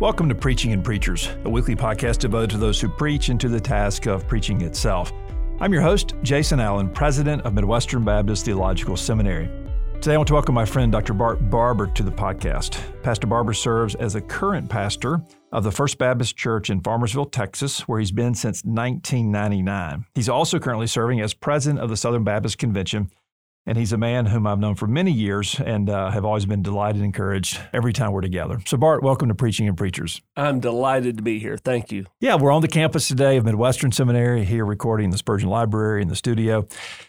Welcome to Preaching and Preachers, a weekly podcast devoted to those who preach and to the task of preaching itself. I'm your host, Jason Allen, president of Midwestern Baptist Theological Seminary. Today, I want to welcome my friend Dr. Bart Barber to the podcast. Pastor Barber serves as a current pastor of the First Baptist Church in Farmersville, Texas, where he's been since 1999. He's also currently serving as president of the Southern Baptist Convention and he's a man whom I've known for many years and uh, have always been delighted and encouraged every time we're together. So, Bart, welcome to Preaching and Preachers. I'm delighted to be here. Thank you. Yeah, we're on the campus today of Midwestern Seminary here recording the Spurgeon Library in the studio.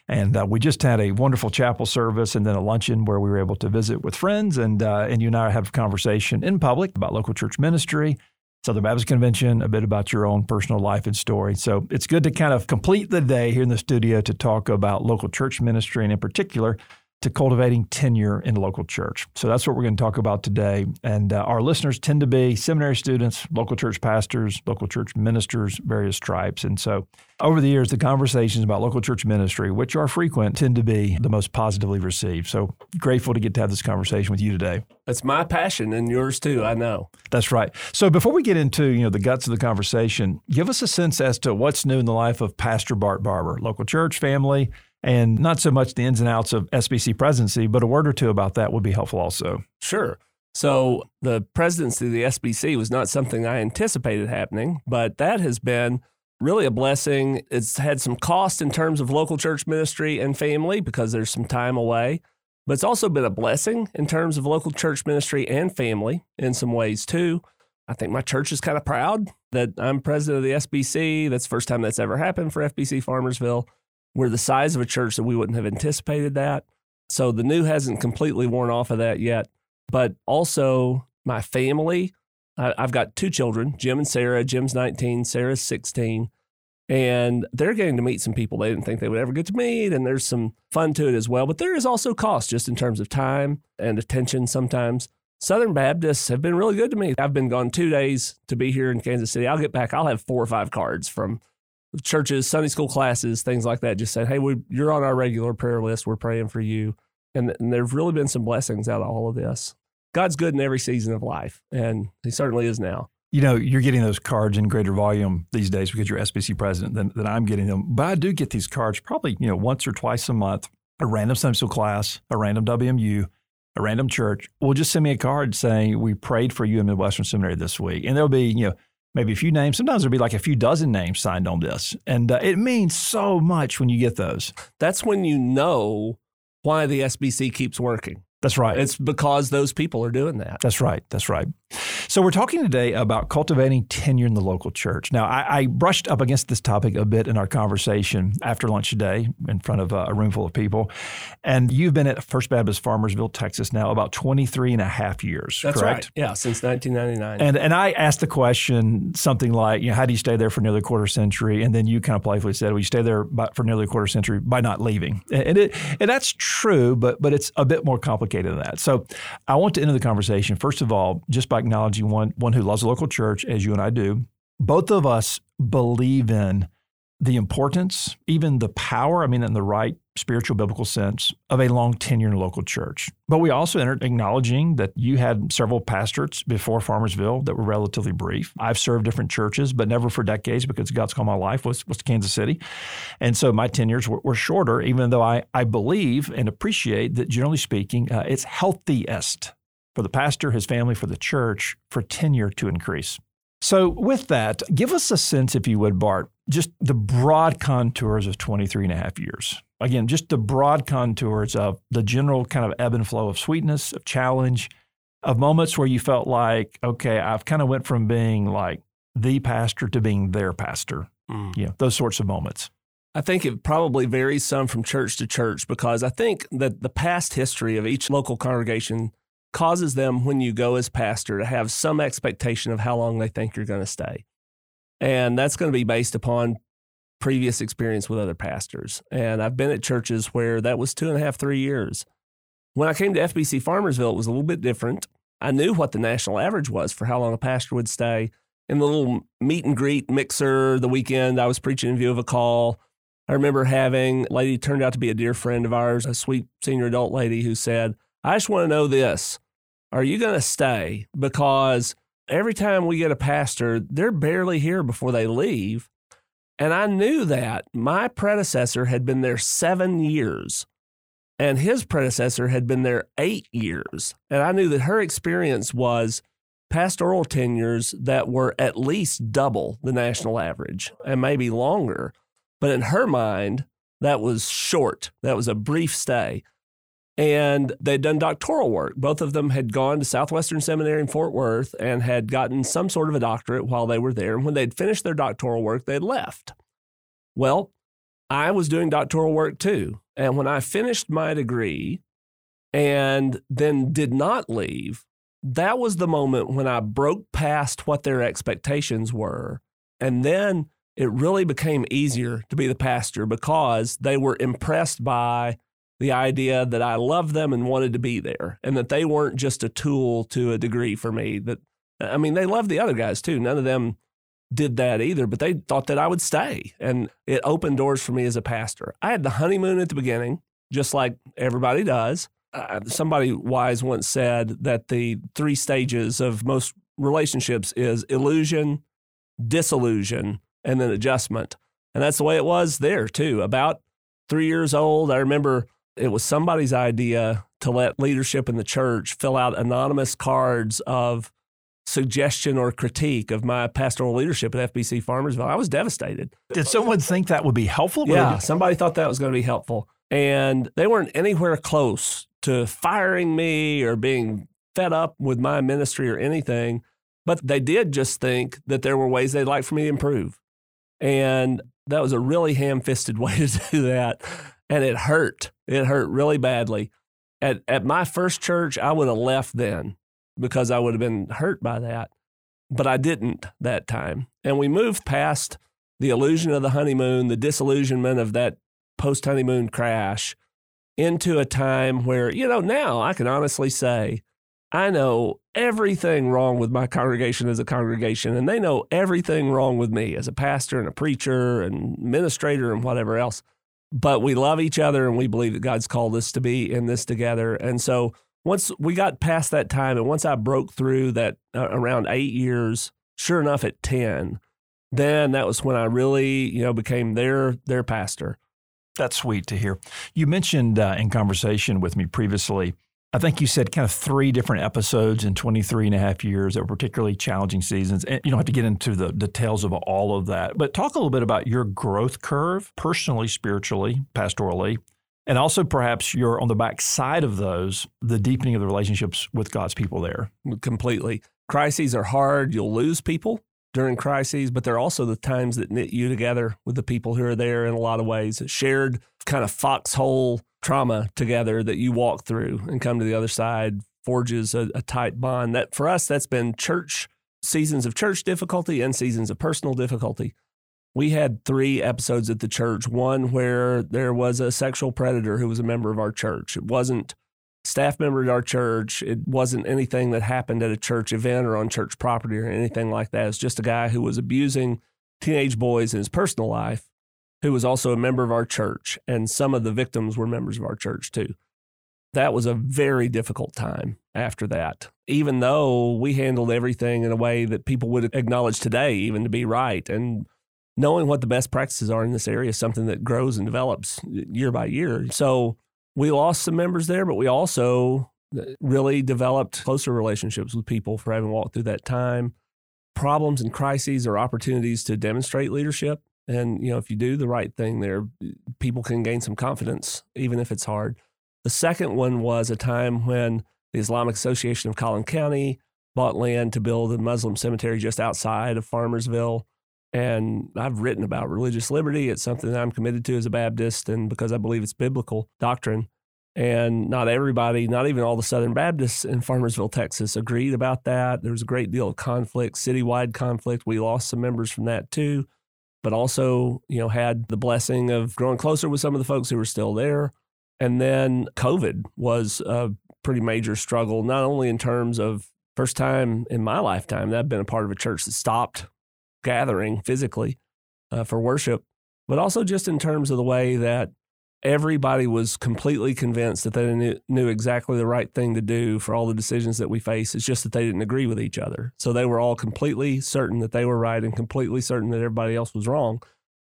And uh, we just had a wonderful chapel service and then a luncheon where we were able to visit with friends. And, uh, and you and I have a conversation in public about local church ministry Southern Baptist Convention, a bit about your own personal life and story. So it's good to kind of complete the day here in the studio to talk about local church ministry and, in particular, to cultivating tenure in local church. So that's what we're going to talk about today. And uh, our listeners tend to be seminary students, local church pastors, local church ministers, various stripes. And so over the years, the conversations about local church ministry, which are frequent, tend to be the most positively received. So grateful to get to have this conversation with you today. That's my passion and yours too, I know. That's right. So before we get into, you know, the guts of the conversation, give us a sense as to what's new in the life of Pastor Bart Barber, local church family, and not so much the ins and outs of SBC presidency, but a word or two about that would be helpful also. Sure. So the presidency of the SBC was not something I anticipated happening, but that has been really a blessing. It's had some cost in terms of local church ministry and family because there's some time away, but it's also been a blessing in terms of local church ministry and family in some ways too. I think my church is kind of proud that I'm president of the SBC. That's the first time that's ever happened for FBC Farmersville. We're the size of a church that we wouldn't have anticipated that. So the new hasn't completely worn off of that yet. But also, my family, I, I've got two children, Jim and Sarah. Jim's 19, Sarah's 16. And they're getting to meet some people they didn't think they would ever get to meet. And there's some fun to it as well. But there is also cost just in terms of time and attention sometimes. Southern Baptists have been really good to me. I've been gone two days to be here in Kansas City. I'll get back, I'll have four or five cards from churches, Sunday school classes, things like that, just said, hey, we, you're on our regular prayer list. We're praying for you. And, and there've really been some blessings out of all of this. God's good in every season of life, and He certainly is now. You know, you're getting those cards in greater volume these days because you're SBC president than, than I'm getting them. But I do get these cards probably, you know, once or twice a month, a random Sunday school class, a random WMU, a random church will just send me a card saying, We prayed for you in Midwestern Seminary this week. And there'll be, you know, maybe a few names. Sometimes there'll be like a few dozen names signed on this. And uh, it means so much when you get those. That's when you know why the SBC keeps working. That's right. It's because those people are doing that. That's right. That's right. So, we're talking today about cultivating tenure in the local church. Now, I, I, brushed up against this topic a bit in our conversation after lunch today in front of uh, a room full of people. And you've been at First Baptist Farmersville, Texas now about 23 and a half years, That's correct? Right. Yeah, since 1999. And, and I asked the question something like, you know, how do you stay there for nearly a quarter century? And then you kind of playfully said, well, you stay there by, for nearly a quarter century by not leaving. And, it, and that's true, but, but it's a bit more complicated than that. So, I want to end the conversation, first of all, just by one, one who loves a local church, as you and I do. Both of us believe in the importance, even the power, I mean, in the right spiritual biblical sense, of a long tenure in a local church. But we also entered acknowledging that you had several pastorates before Farmersville that were relatively brief. I've served different churches, but never for decades because God's call my life was, was Kansas City. And so my tenures were, were shorter, even though I, I believe and appreciate that generally speaking, uh, it's healthiest for the pastor, his family, for the church, for tenure to increase. So, with that, give us a sense, if you would, Bart, just the broad contours of 23 and a half years. Again, just the broad contours of the general kind of ebb and flow of sweetness, of challenge, of moments where you felt like, okay, I've kind of went from being like the pastor to being their pastor. Mm. You know, those sorts of moments. I think it probably varies some from church to church because I think that the past history of each local congregation causes them, when you go as pastor, to have some expectation of how long they think you're going to stay. And that's going to be based upon previous experience with other pastors. And I've been at churches where that was two and a half, three years. When I came to FBC Farmersville, it was a little bit different. I knew what the national average was for how long a pastor would stay. In the little meet and greet mixer the weekend, I was preaching in view of a call. I remember having a lady turned out to be a dear friend of ours, a sweet senior adult lady who said, I just want to know this. Are you going to stay? Because every time we get a pastor, they're barely here before they leave. And I knew that my predecessor had been there seven years and his predecessor had been there eight years. And I knew that her experience was pastoral tenures that were at least double the national average and maybe longer. But in her mind, that was short, that was a brief stay and they'd done doctoral work. Both of them had gone to Southwestern Seminary in Fort Worth and had gotten some sort of a doctorate while they were there. And when they'd finished their doctoral work, they'd left. Well, I was doing doctoral work too. And when I finished my degree and then did not leave, that was the moment when I broke past what their expectations were. And then it really became easier to be the pastor because they were impressed by the idea that I loved them and wanted to be there and that they weren't just a tool to a degree for me. That, I mean, they loved the other guys too. None of them did that either, but they thought that I would stay. And it opened doors for me as a pastor. I had the honeymoon at the beginning, just like everybody does. Uh, somebody wise once said that the three stages of most relationships is illusion, disillusion, and then adjustment. And that's the way it was there too. About three years old, I remember it was somebody's idea to let leadership in the church fill out anonymous cards of suggestion or critique of my pastoral leadership at FBC Farmersville. I was devastated. Did someone think that would be helpful? Yeah, somebody thought that was going to be helpful. And they weren't anywhere close to firing me or being fed up with my ministry or anything. But they did just think that there were ways they'd like for me to improve. And that was a really ham fisted way to do that and it hurt. It hurt really badly. At at my first church, I would have left then because I would have been hurt by that, but I didn't that time. And we moved past the illusion of the honeymoon, the disillusionment of that post honeymoon crash, into a time where you know now I can honestly say I know everything wrong with my congregation as a congregation, and they know everything wrong with me as a pastor and a preacher and administrator and whatever else but we love each other and we believe that God's called us to be in this together. And so once we got past that time and once I broke through that uh, around eight years, sure enough, at 10, then that was when I really, you know, became their, their pastor. That's sweet to hear. You mentioned uh, in conversation with me previously I think you said kind of three different episodes in 23 and a half years that were particularly challenging seasons. And you don't have to get into the details of all of that, but talk a little bit about your growth curve, personally, spiritually, pastorally, and also perhaps you're on the back side of those, the deepening of the relationships with God's people there. Completely. Crises are hard. You'll lose people during crises, but they're also the times that knit you together with the people who are there in a lot of ways. Shared kind of foxhole trauma together that you walk through and come to the other side forges a, a tight bond. That for us, that's been church seasons of church difficulty and seasons of personal difficulty. We had three episodes at the church. One where there was a sexual predator who was a member of our church. It wasn't staff member at our church. It wasn't anything that happened at a church event or on church property or anything like that. It's just a guy who was abusing teenage boys in his personal life who was also a member of our church, and some of the victims were members of our church too. That was a very difficult time after that, even though we handled everything in a way that people would acknowledge today, even to be right. And knowing what the best practices are in this area is something that grows and develops year by year. So we lost some members there, but we also uh, really developed closer relationships with people for having walked through that time. Problems and crises are opportunities to demonstrate leadership and you know, if you do the right thing there, people can gain some confidence, even if it's hard. The second one was a time when the Islamic Association of Collin County bought land to build a Muslim cemetery just outside of Farmersville. And I've written about religious liberty. It's something that I'm committed to as a Baptist, and because I believe it's biblical doctrine. And not everybody, not even all the Southern Baptists in Farmersville, Texas, agreed about that. There was a great deal of conflict, citywide conflict. We lost some members from that too but also, you know, had the blessing of growing closer with some of the folks who were still there. And then COVID was a pretty major struggle, not only in terms of first time in my lifetime that I've been a part of a church that stopped gathering physically uh, for worship, but also just in terms of the way that everybody was completely convinced that they knew, knew, exactly the right thing to do for all the decisions that we face. It's just that they didn't agree with each other. So they were all completely certain that they were right and completely certain that everybody else was wrong.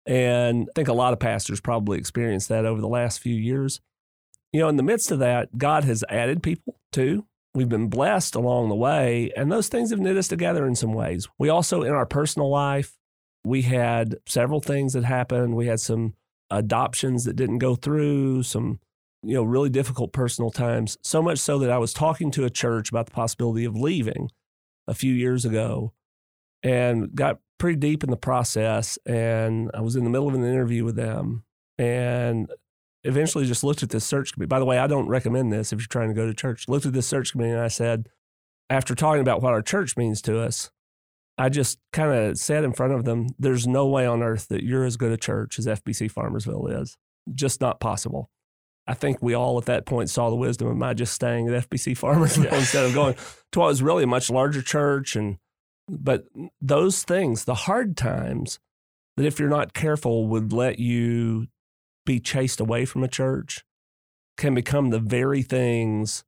And I think a lot of pastors probably experienced that over the last few years. You know, in the midst of that, God has added people too. We've been blessed along the way, and those things have knit us together in some ways. We also, in our personal life, we had several things that happened. We had some adoptions that didn't go through, some you know really difficult personal times. So much so that I was talking to a church about the possibility of leaving a few years ago, and got pretty deep in the process. And I was in the middle of an interview with them, and eventually just looked at this search committee. By the way, I don't recommend this if you're trying to go to church. Looked at this search committee, and I said, after talking about what our church means to us, I just kind of said in front of them, there's no way on earth that you're as good a church as FBC Farmersville is. Just not possible. I think we all at that point saw the wisdom of my just staying at FBC Farmersville yeah. instead of going to what was really a much larger church. And but those things, the hard times that if you're not careful would let you be chased away from a church can become the very things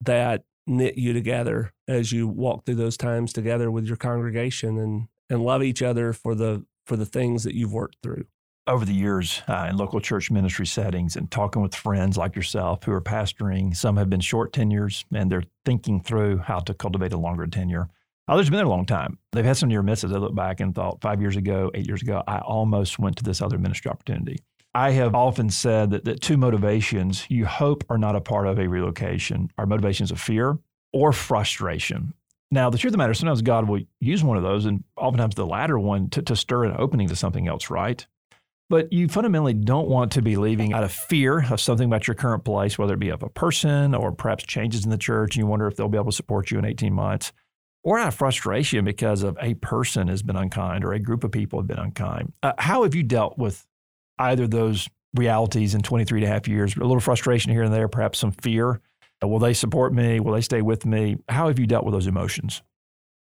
that knit you together as you walk through those times together with your congregation and and love each other for the for the things that you've worked through. Over the years uh, in local church ministry settings and talking with friends like yourself who are pastoring some have been short tenures and they're thinking through how to cultivate a longer tenure. Others have been there a long time. They've had some near misses. I look back and thought five years ago eight years ago i almost went to this other ministry opportunity I have often said that, that two motivations you hope are not a part of a relocation are motivations of fear or frustration. Now, the truth of the matter, sometimes God will use one of those, and oftentimes the latter one to, to stir an opening to something else, right? But you fundamentally don't want to be leaving out of fear of something about your current place, whether it be of a person or perhaps changes in the church, and you wonder if they'll be able to support you in 18 months, or out of frustration because of a person has been unkind or a group of people have been unkind. Uh, how have you dealt with either of those realities in 23 and a half years, a little frustration here and there, perhaps some fear. Will they support me? Will they stay with me? How have you dealt with those emotions?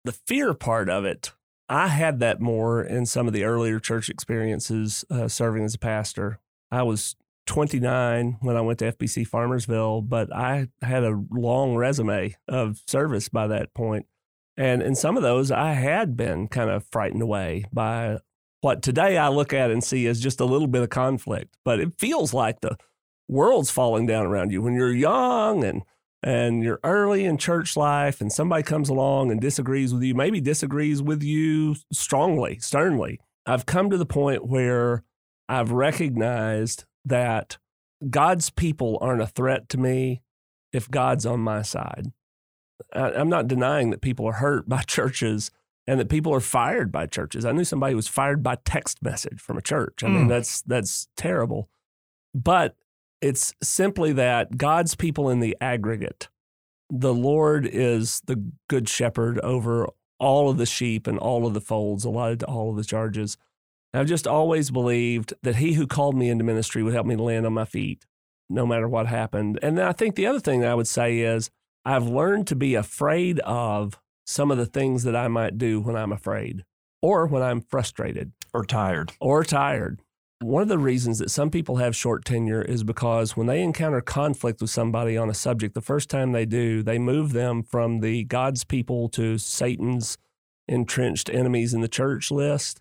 The fear part of it, I had that more in some of the earlier church experiences uh, serving as a pastor. I was 29 when I went to FBC Farmersville, but I had a long resume of service by that point. And in some of those, I had been kind of frightened away by what today I look at and see as just a little bit of conflict, but it feels like the world's falling down around you when you're young and and you're early in church life and somebody comes along and disagrees with you, maybe disagrees with you strongly, sternly. I've come to the point where I've recognized that God's people aren't a threat to me if God's on my side. I, am not denying that people are hurt by churches and that people are fired by churches. I knew somebody who was fired by text message from a church. I mean, mm. that's that's terrible. But it's simply that God's people in the aggregate, the Lord is the good shepherd over all of the sheep and all of the folds allotted to all of the charges. I've just always believed that he who called me into ministry would help me land on my feet no matter what happened. And I think the other thing I would say is I've learned to be afraid of some of the things that I might do when I'm afraid or when I'm frustrated or tired. Or tired. One of the reasons that some people have short tenure is because when they encounter conflict with somebody on a subject, the first time they do, they move them from the God's people to Satan's entrenched enemies in the church list.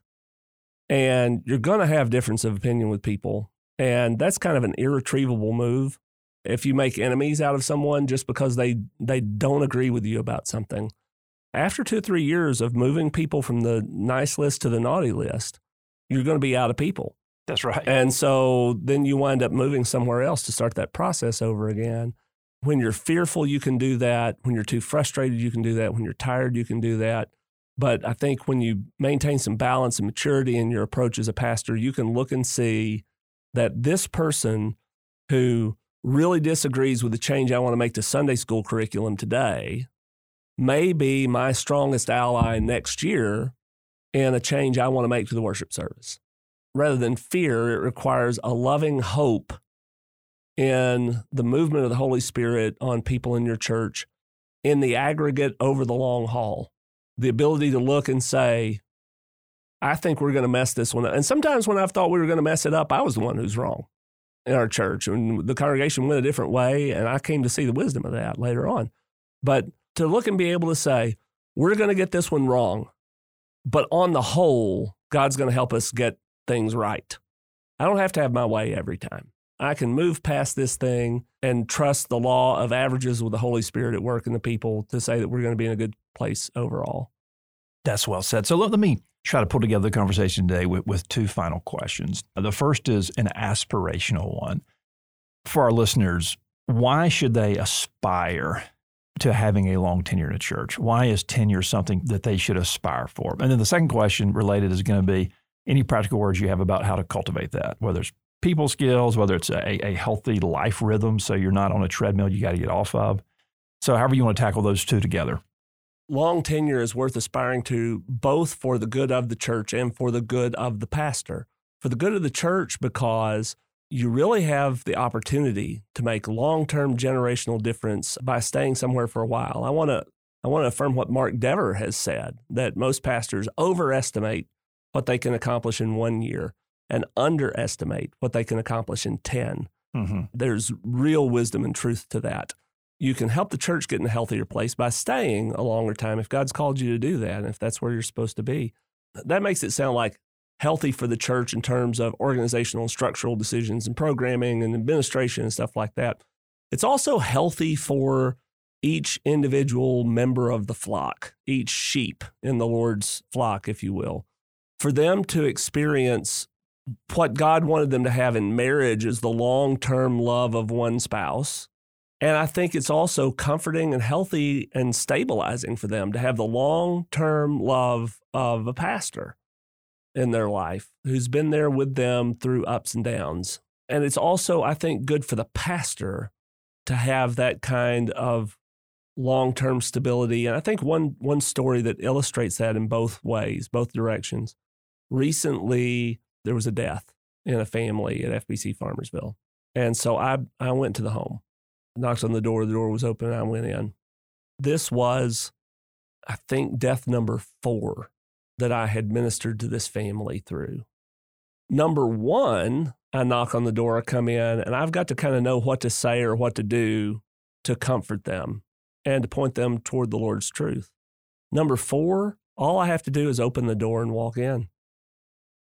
And you're going to have difference of opinion with people. And that's kind of an irretrievable move if you make enemies out of someone just because they, they don't agree with you about something after two or three years of moving people from the nice list to the naughty list, you're going to be out of people. That's right. And so then you wind up moving somewhere else to start that process over again. When you're fearful, you can do that. When you're too frustrated, you can do that. When you're tired, you can do that. But I think when you maintain some balance and maturity in your approach as a pastor, you can look and see that this person who really disagrees with the change I want to make to Sunday school curriculum today may be my strongest ally next year in a change I want to make to the worship service. Rather than fear, it requires a loving hope in the movement of the Holy Spirit on people in your church in the aggregate over the long haul. The ability to look and say, I think we're going to mess this one up. And sometimes when I've thought we were going to mess it up, I was the one who's wrong. in our church. And the congregation went a different way. And I came to see the wisdom of that later on. But to look and be able to say, we're going to get this one wrong. But on the whole, God's going to help us get things right. I don't have to have my way every time. I can move past this thing and trust the law of averages with the Holy Spirit at work in the people to say that we're going to be in a good place overall. That's well said. So let, me try to pull together the conversation today with, with two final questions. The first is an aspirational one. For our listeners, why should they aspire to having a long tenure in a church? Why is tenure something that they should aspire for? And then the second question related is going to be any practical words you have about how to cultivate that, whether it's people skills, whether it's a, a healthy life rhythm, so you're not on a treadmill you got to get off of. So, however you want to tackle those two together. Long tenure is worth aspiring to both for the good of the church and for the good of the pastor. For the good of the church, because you really have the opportunity to make long-term generational difference by staying somewhere for a while. I want to I want to affirm what Mark Dever has said that most pastors overestimate what they can accomplish in one year and underestimate what they can accomplish in 10. Mm-hmm. There's real wisdom and truth to that. You can help the church get in a healthier place by staying a longer time if God's called you to do that and if that's where you're supposed to be. That makes it sound like healthy for the church in terms of organizational and structural decisions and programming and administration and stuff like that. It's also healthy for each individual member of the flock, each sheep in the Lord's flock, if you will, for them to experience what God wanted them to have in marriage is the long term love of one spouse. And I think it's also comforting and healthy and stabilizing for them to have the long term love of a pastor in their life who's been there with them through ups and downs. And it's also, I think, good for the pastor to have that kind of long term stability. And I think one, one story that illustrates that in both ways, both directions. Recently, there was a death in a family at FBC Farmersville. And so I, I went to the home, knocked on the door, the door was open, and I went in. This was, I think, death number four that I had ministered to this family through. Number one, I knock on the door, I come in, and I've got to kind of know what to say or what to do to comfort them and to point them toward the Lord's truth. Number four, all I have to do is open the door and walk in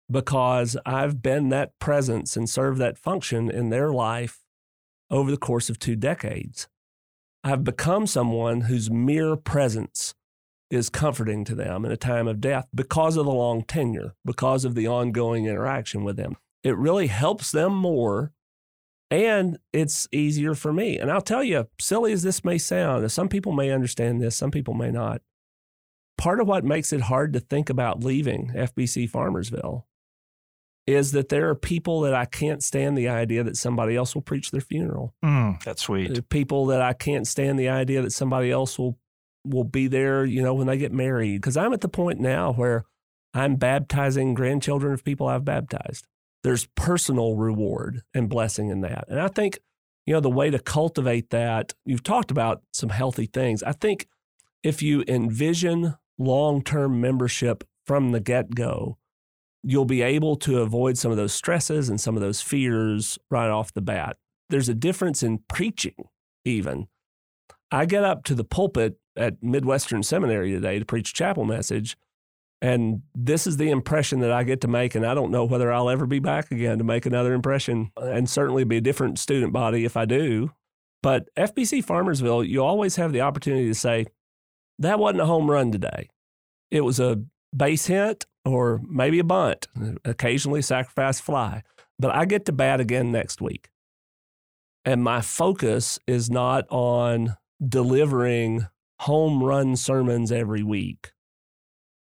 because I've been that presence and served that function in their life over the course of two decades. I've become someone whose mere presence is comforting to them in a time of death because of the long tenure, because of the ongoing interaction with them. It really helps them more and it's easier for me. And I'll tell you, silly as this may sound, some people may understand this, some people may not. Part of what makes it hard to think about leaving FBC Farmersville is that there are people that I can't stand the idea that somebody else will preach their funeral. Mm, that's sweet. People that I can't stand the idea that somebody else will will be there, you know, when they get married. Because I'm at the point now where I'm baptizing grandchildren of people I've baptized. There's personal reward and blessing in that. And I think, you know, the way to cultivate that, you've talked about some healthy things. I think if you envision long term membership from the get go, you'll be able to avoid some of those stresses and some of those fears right off the bat. There's a difference in preaching, even. I get up to the pulpit at Midwestern Seminary today to preach chapel message. And this is the impression that I get to make. And I don't know whether I'll ever be back again to make another impression and certainly be a different student body if I do. But FBC Farmersville, you always have the opportunity to say, that wasn't a home run today. It was a base hit or maybe a bunt, occasionally sacrifice fly. But I get to bat again next week. And my focus is not on delivering home run sermons every week.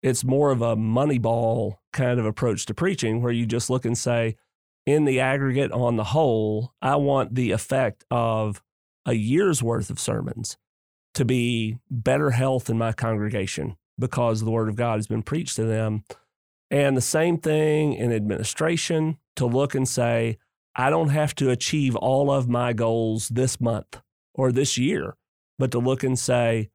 It's more of a money ball kind of approach to preaching where you just look and say, in the aggregate, on the whole, I want the effect of a year's worth of sermons to be better health in my congregation because the word of God has been preached to them. And the same thing in administration to look and say, I don't have to achieve all of my goals this month or this year, but to look and say,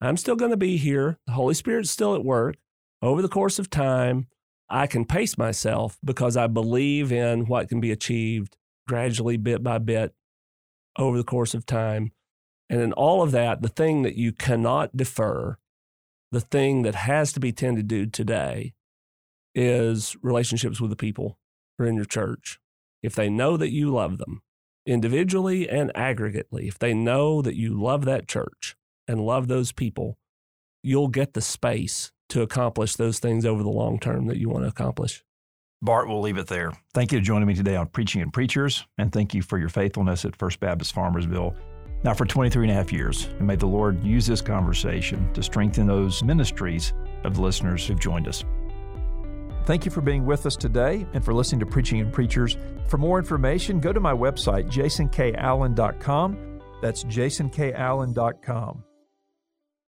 I'm still going to be here. The Holy Spirit's still at work. Over the course of time, I can pace myself because I believe in what can be achieved gradually, bit by bit, over the course of time. And in all of that, the thing that you cannot defer, the thing that has to be tended to today is relationships with the people who are in your church. If they know that you love them individually and aggregately, if they know that you love that church and love those people, you'll get the space to accomplish those things over the long term that you want to accomplish. Bart, we'll leave it there. Thank you for joining me today on Preaching and Preachers, and thank you for your faithfulness at First Baptist Farmersville. Now, for 23 and a half years, and may the Lord use this conversation to strengthen those ministries of the listeners who've joined us. Thank you for being with us today and for listening to Preaching and Preachers. For more information, go to my website, jasonkallen.com. That's jasonkallen.com.